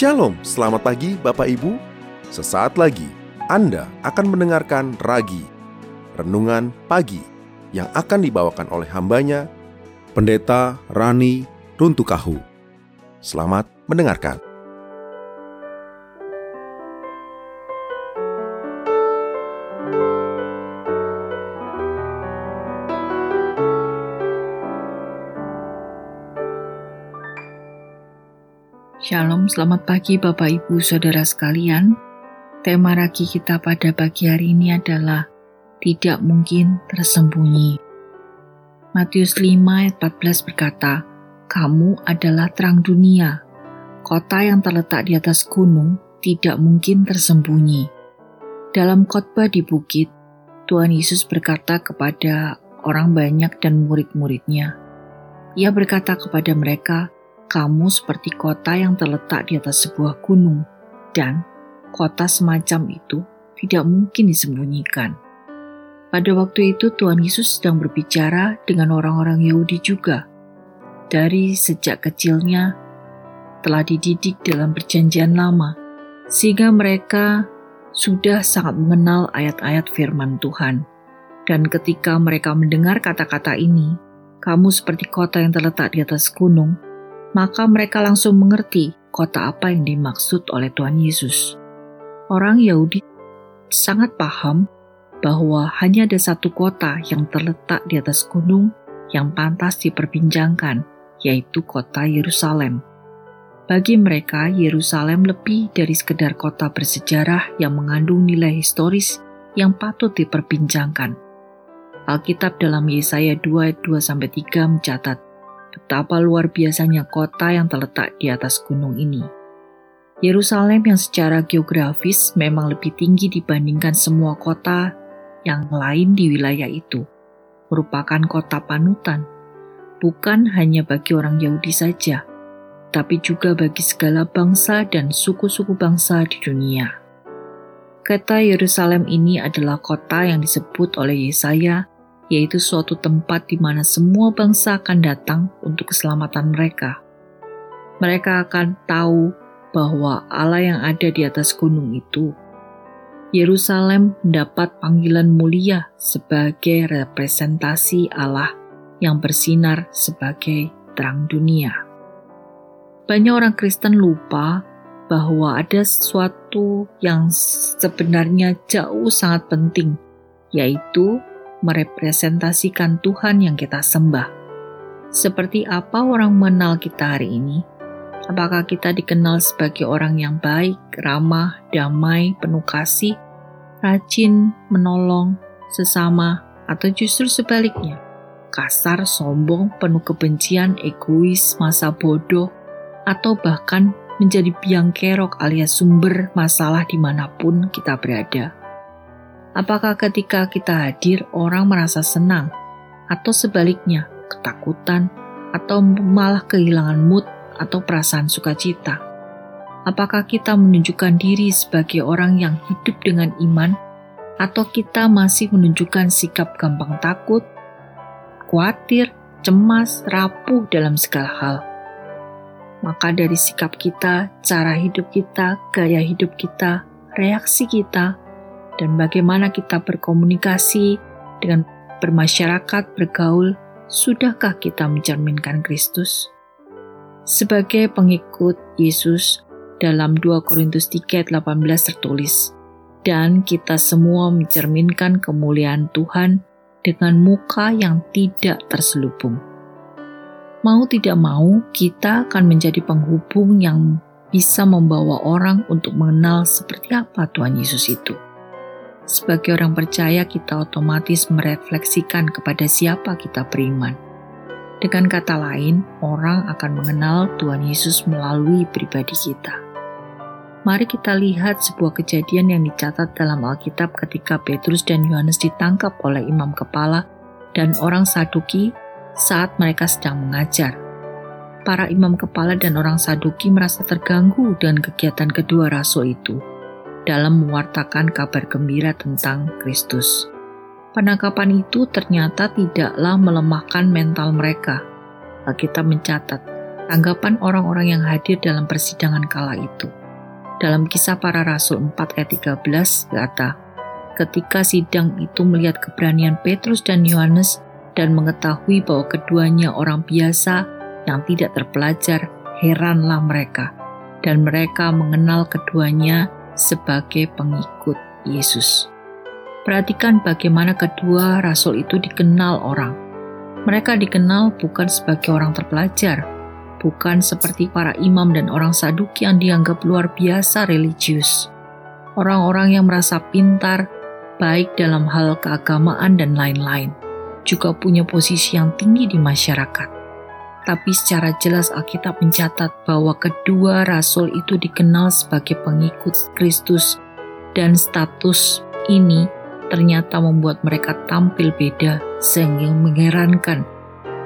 Shalom, selamat pagi Bapak Ibu. Sesaat lagi Anda akan mendengarkan Ragi, Renungan Pagi, yang akan dibawakan oleh hambanya, Pendeta Rani Runtukahu. Selamat mendengarkan. Shalom, selamat pagi Bapak Ibu Saudara sekalian. Tema ragi kita pada pagi hari ini adalah tidak mungkin tersembunyi. Matius 5 ayat 14 berkata, Kamu adalah terang dunia. Kota yang terletak di atas gunung tidak mungkin tersembunyi. Dalam khotbah di bukit, Tuhan Yesus berkata kepada orang banyak dan murid-muridnya. Ia berkata kepada mereka, kamu seperti kota yang terletak di atas sebuah gunung, dan kota semacam itu tidak mungkin disembunyikan. Pada waktu itu, Tuhan Yesus sedang berbicara dengan orang-orang Yahudi juga. Dari sejak kecilnya, telah dididik dalam Perjanjian Lama, sehingga mereka sudah sangat mengenal ayat-ayat Firman Tuhan. Dan ketika mereka mendengar kata-kata ini, "Kamu seperti kota yang terletak di atas gunung," maka mereka langsung mengerti kota apa yang dimaksud oleh Tuhan Yesus. Orang Yahudi sangat paham bahwa hanya ada satu kota yang terletak di atas gunung yang pantas diperbincangkan, yaitu kota Yerusalem. Bagi mereka, Yerusalem lebih dari sekedar kota bersejarah yang mengandung nilai historis yang patut diperbincangkan. Alkitab dalam Yesaya 2 ayat 2-3 mencatat, betapa luar biasanya kota yang terletak di atas gunung ini. Yerusalem yang secara geografis memang lebih tinggi dibandingkan semua kota yang lain di wilayah itu, merupakan kota panutan, bukan hanya bagi orang Yahudi saja, tapi juga bagi segala bangsa dan suku-suku bangsa di dunia. Kota Yerusalem ini adalah kota yang disebut oleh Yesaya yaitu suatu tempat di mana semua bangsa akan datang untuk keselamatan mereka. Mereka akan tahu bahwa Allah yang ada di atas gunung itu. Yerusalem mendapat panggilan mulia sebagai representasi Allah yang bersinar sebagai terang dunia. Banyak orang Kristen lupa bahwa ada sesuatu yang sebenarnya jauh sangat penting, yaitu merepresentasikan Tuhan yang kita sembah. Seperti apa orang mengenal kita hari ini? Apakah kita dikenal sebagai orang yang baik, ramah, damai, penuh kasih, rajin, menolong, sesama, atau justru sebaliknya? Kasar, sombong, penuh kebencian, egois, masa bodoh, atau bahkan menjadi biang kerok alias sumber masalah di mana pun kita berada. Apakah ketika kita hadir orang merasa senang atau sebaliknya ketakutan atau malah kehilangan mood atau perasaan sukacita? Apakah kita menunjukkan diri sebagai orang yang hidup dengan iman atau kita masih menunjukkan sikap gampang takut, khawatir, cemas, rapuh dalam segala hal? Maka dari sikap kita, cara hidup kita, gaya hidup kita, reaksi kita, dan bagaimana kita berkomunikasi dengan bermasyarakat, bergaul, sudahkah kita mencerminkan Kristus? Sebagai pengikut Yesus, dalam 2 Korintus 3 18 tertulis, dan kita semua mencerminkan kemuliaan Tuhan dengan muka yang tidak terselubung. Mau tidak mau, kita akan menjadi penghubung yang bisa membawa orang untuk mengenal seperti apa Tuhan Yesus itu. Sebagai orang percaya, kita otomatis merefleksikan kepada siapa kita beriman. Dengan kata lain, orang akan mengenal Tuhan Yesus melalui pribadi kita. Mari kita lihat sebuah kejadian yang dicatat dalam Alkitab ketika Petrus dan Yohanes ditangkap oleh imam kepala dan orang Saduki saat mereka sedang mengajar. Para imam kepala dan orang Saduki merasa terganggu dengan kegiatan kedua rasul itu dalam mewartakan kabar gembira tentang Kristus. Penangkapan itu ternyata tidaklah melemahkan mental mereka. Alkitab mencatat, tanggapan orang-orang yang hadir dalam persidangan kala itu. Dalam kisah para rasul 4 ayat 13 kata, ketika sidang itu melihat keberanian Petrus dan Yohanes dan mengetahui bahwa keduanya orang biasa yang tidak terpelajar, heranlah mereka. Dan mereka mengenal keduanya sebagai pengikut Yesus. Perhatikan bagaimana kedua rasul itu dikenal orang. Mereka dikenal bukan sebagai orang terpelajar, bukan seperti para imam dan orang saduki yang dianggap luar biasa religius. Orang-orang yang merasa pintar, baik dalam hal keagamaan dan lain-lain, juga punya posisi yang tinggi di masyarakat. Tapi secara jelas Alkitab mencatat bahwa kedua rasul itu dikenal sebagai pengikut Kristus dan status ini ternyata membuat mereka tampil beda sehingga mengherankan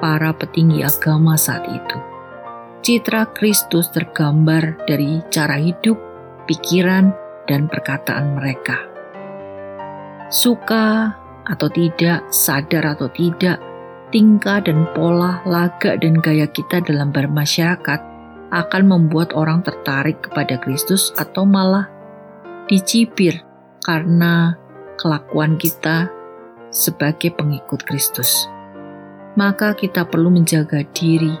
para petinggi agama saat itu. Citra Kristus tergambar dari cara hidup, pikiran, dan perkataan mereka. Suka atau tidak, sadar atau tidak, tingkah dan pola, laga dan gaya kita dalam bermasyarakat akan membuat orang tertarik kepada Kristus atau malah dicibir karena kelakuan kita sebagai pengikut Kristus. Maka kita perlu menjaga diri,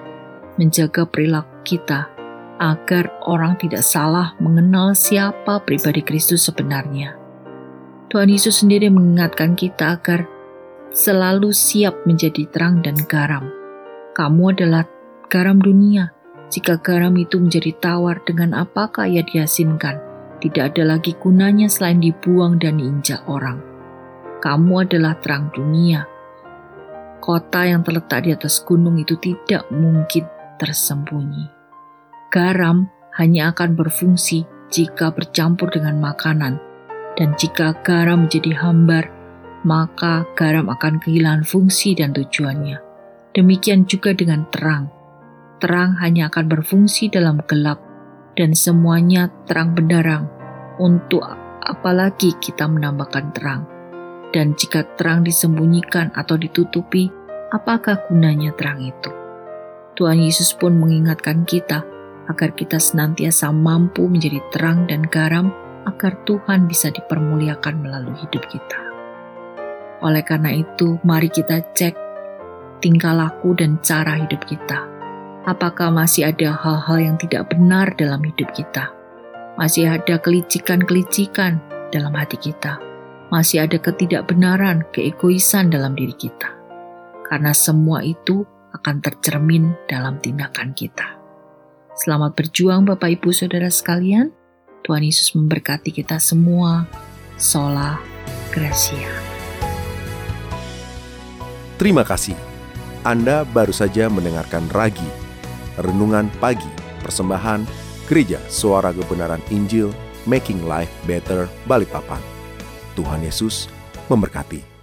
menjaga perilaku kita agar orang tidak salah mengenal siapa pribadi Kristus sebenarnya. Tuhan Yesus sendiri mengingatkan kita agar selalu siap menjadi terang dan garam. Kamu adalah garam dunia. Jika garam itu menjadi tawar, dengan apakah ia diasinkan? Tidak ada lagi gunanya selain dibuang dan diinjak orang. Kamu adalah terang dunia. Kota yang terletak di atas gunung itu tidak mungkin tersembunyi. Garam hanya akan berfungsi jika bercampur dengan makanan, dan jika garam menjadi hambar, maka garam akan kehilangan fungsi dan tujuannya. Demikian juga dengan terang. Terang hanya akan berfungsi dalam gelap, dan semuanya terang benderang. Untuk apalagi kita menambahkan terang. Dan jika terang disembunyikan atau ditutupi, apakah gunanya terang itu? Tuhan Yesus pun mengingatkan kita agar kita senantiasa mampu menjadi terang dan garam agar Tuhan bisa dipermuliakan melalui hidup kita. Oleh karena itu, mari kita cek tingkah laku dan cara hidup kita. Apakah masih ada hal-hal yang tidak benar dalam hidup kita? Masih ada kelicikan-kelicikan dalam hati kita? Masih ada ketidakbenaran, keegoisan dalam diri kita? Karena semua itu akan tercermin dalam tindakan kita. Selamat berjuang Bapak Ibu Saudara sekalian. Tuhan Yesus memberkati kita semua. Sola Gracia. Terima kasih. Anda baru saja mendengarkan Ragi, Renungan Pagi, Persembahan Gereja Suara Kebenaran Injil, Making Life Better, Balikpapan. Tuhan Yesus memberkati.